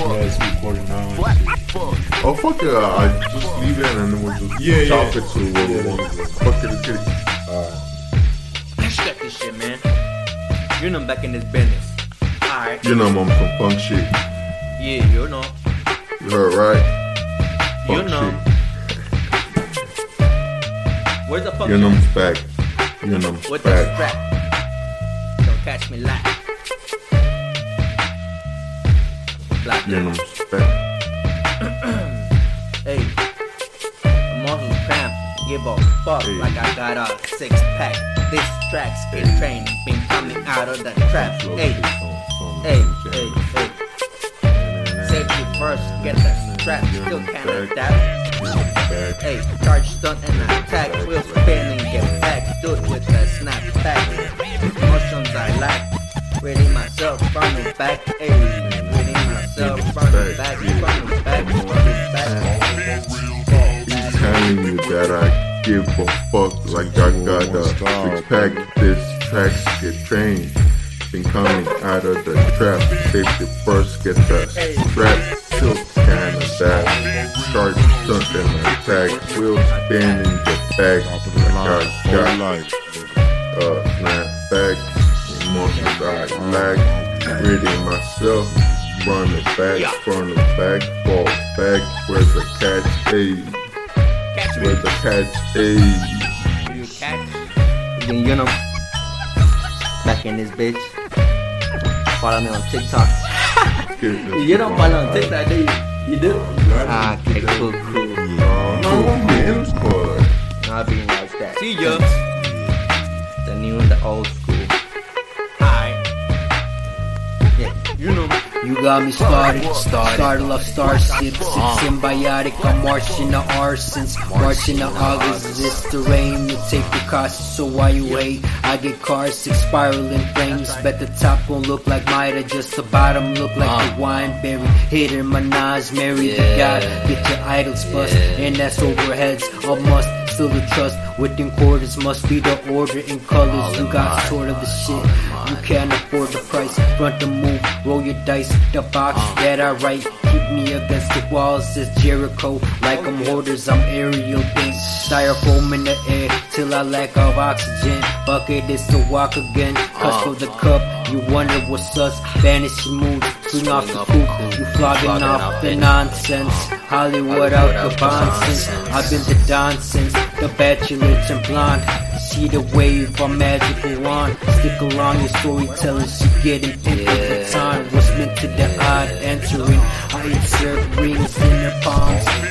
Yeah, recording now. Oh fuck it, uh, I just leave it and then we'll just Yeah, chop yeah. it to whatever. Fuck it, get it. Check this shit, man. You know I'm back in this business. Alright. You know I'm on some funk shit. Yeah, you know. You heard right? You Funk know. shit. Where's the fuck? You know I'm back. You know I'm With the back. strap. Don't catch me live. Black You know I'm. Hey. Muscles cramp. Give a fuck Hey. like I got a six pack. This track's get trained. Been coming out of the trap. Hey. Hey, hey, hey. Safety first, get the strap, still can't adapt. Hey, charge stunt and attack, wheel spin and get back, do it with the snap back. Motions I lack, reading myself from the back, hey, give a fuck like I got a six pack. This track get trained. Been coming out of the trap. Safety first, get the strap. Tilt can of that. Start stunt and attack. Wheel spin in the back. Like I got uh, snap back. Emotions I lack. Reading myself. Front and back, front and back, fall back. Where's the catch? Hey. Catch me, the catch? Hey. you catch. You, you know, back in this bitch. Follow me on TikTok. You don't follow on TikTok, do you? You do? Ah, okay, cool, cool. No, I'm getting squad. Not being like that. See ya. The new and the old school. Hi. Yeah, you know. You got me started, started love starship, uh. sip symbiotic. I'm marching the since marching the August. This the rain to take the precautions, so why you wait? I get cars, six spiraling flames. Bet the top gon' look like Mida, just the bottom look like the uh. wine berry. Hitter Minaj, marry the god, get your idols bust, and that's overheads. A must, still the trust. Within quarters must be the order in colors. You got sort of the shit, you can't afford the price. Front the move, roll your dice. The box that I write, keep me against the walls. Says Jericho, like I'm hoarders, I'm aerial things. Styrofoam in the air till I lack of oxygen. Bucket is to walk again. Cusp of the cup, you wonder what's us. Vanishing mood, swing off the coop. You flogging off the nonsense. Hollywood out of the nonsense. I've been the Don since the bachelor and blonde. See the wave, I'm magical wand. Stick along your storytelling, she getting picked up the time. What's meant to the odd entering. I insert rings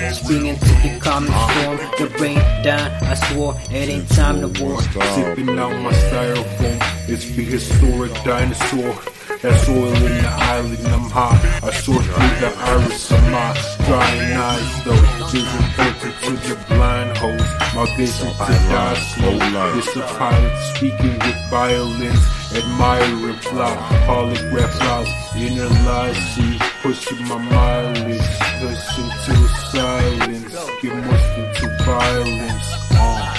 in to palms. Spring the common storm. The rain down, I swore it ain't time to war. Sipping out my styrofoam. It's the historic dinosaur. That's oil in the island, I'm hot. I sort through the iris of my drying eyes, though. Vision filtered to the blind holes. My vision to die slow. It's a pilot speaking with violence. Admiring fly, holograph flies. Inner lies, see, pushing my mileage. Pushing to silence. Get mushed into violence. Uh.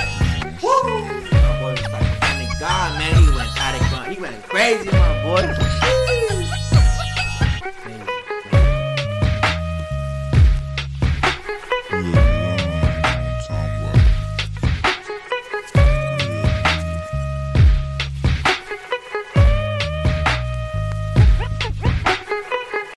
My boy was like, thank God, man, he went out of gun. He went crazy, my boy.